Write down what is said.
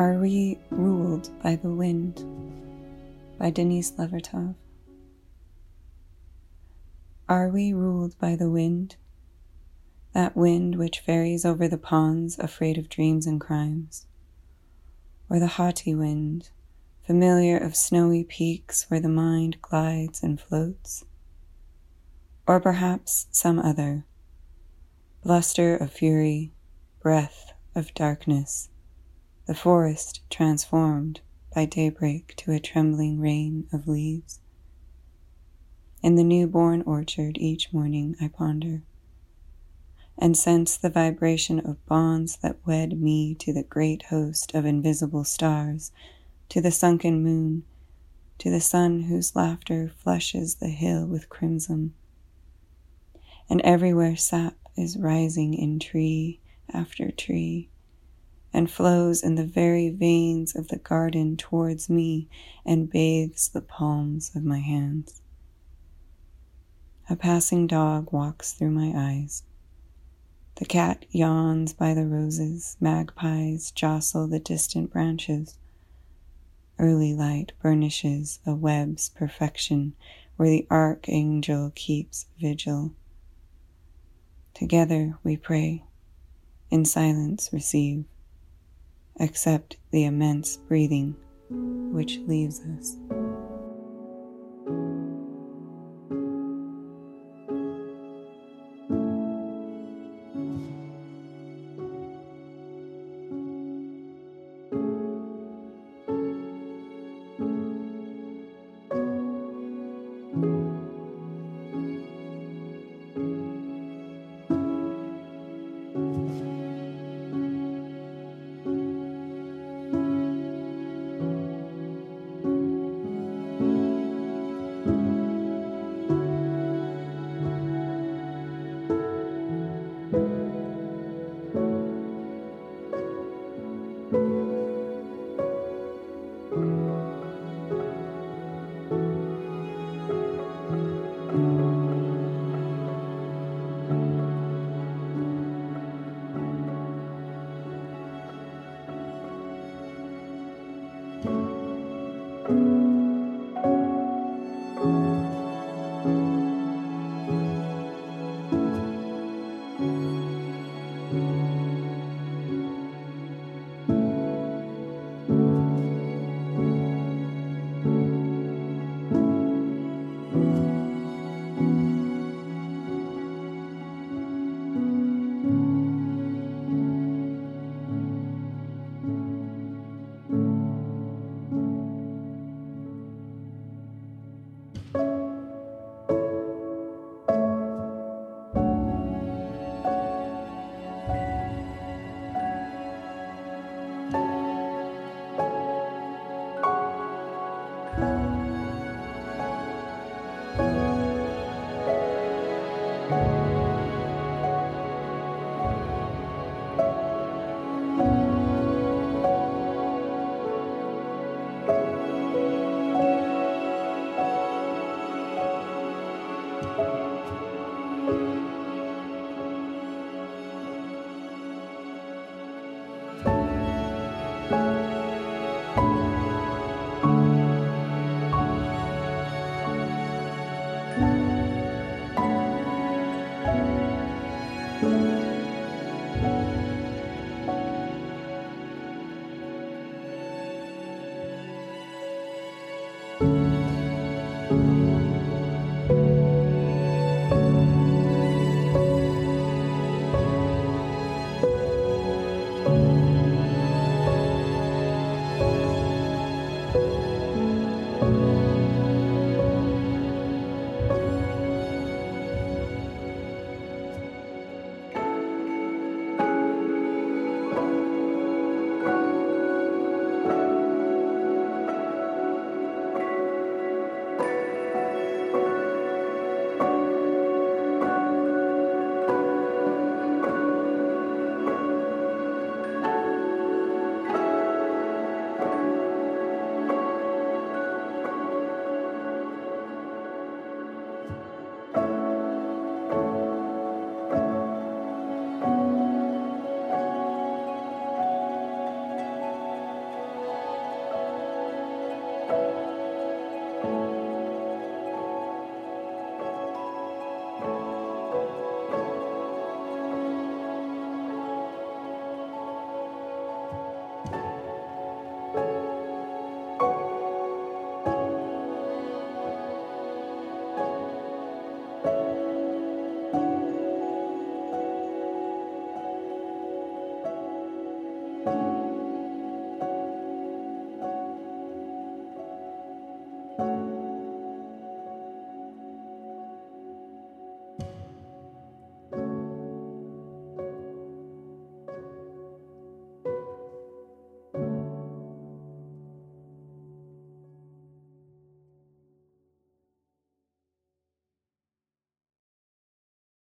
Are we ruled by the wind? By Denise Levertov. Are we ruled by the wind? That wind which ferries over the ponds, afraid of dreams and crimes. Or the haughty wind, familiar of snowy peaks where the mind glides and floats. Or perhaps some other, bluster of fury, breath of darkness, the forest transformed by daybreak to a trembling rain of leaves. In the newborn orchard each morning I ponder and sense the vibration of bonds that wed me to the great host of invisible stars, to the sunken moon, to the sun whose laughter flushes the hill with crimson. And everywhere sap is rising in tree after tree and flows in the very veins of the garden towards me and bathes the palms of my hands. A passing dog walks through my eyes. The cat yawns by the roses, magpies jostle the distant branches. Early light burnishes a web's perfection where the archangel keeps vigil. Together we pray, in silence receive, accept the immense breathing which leaves us.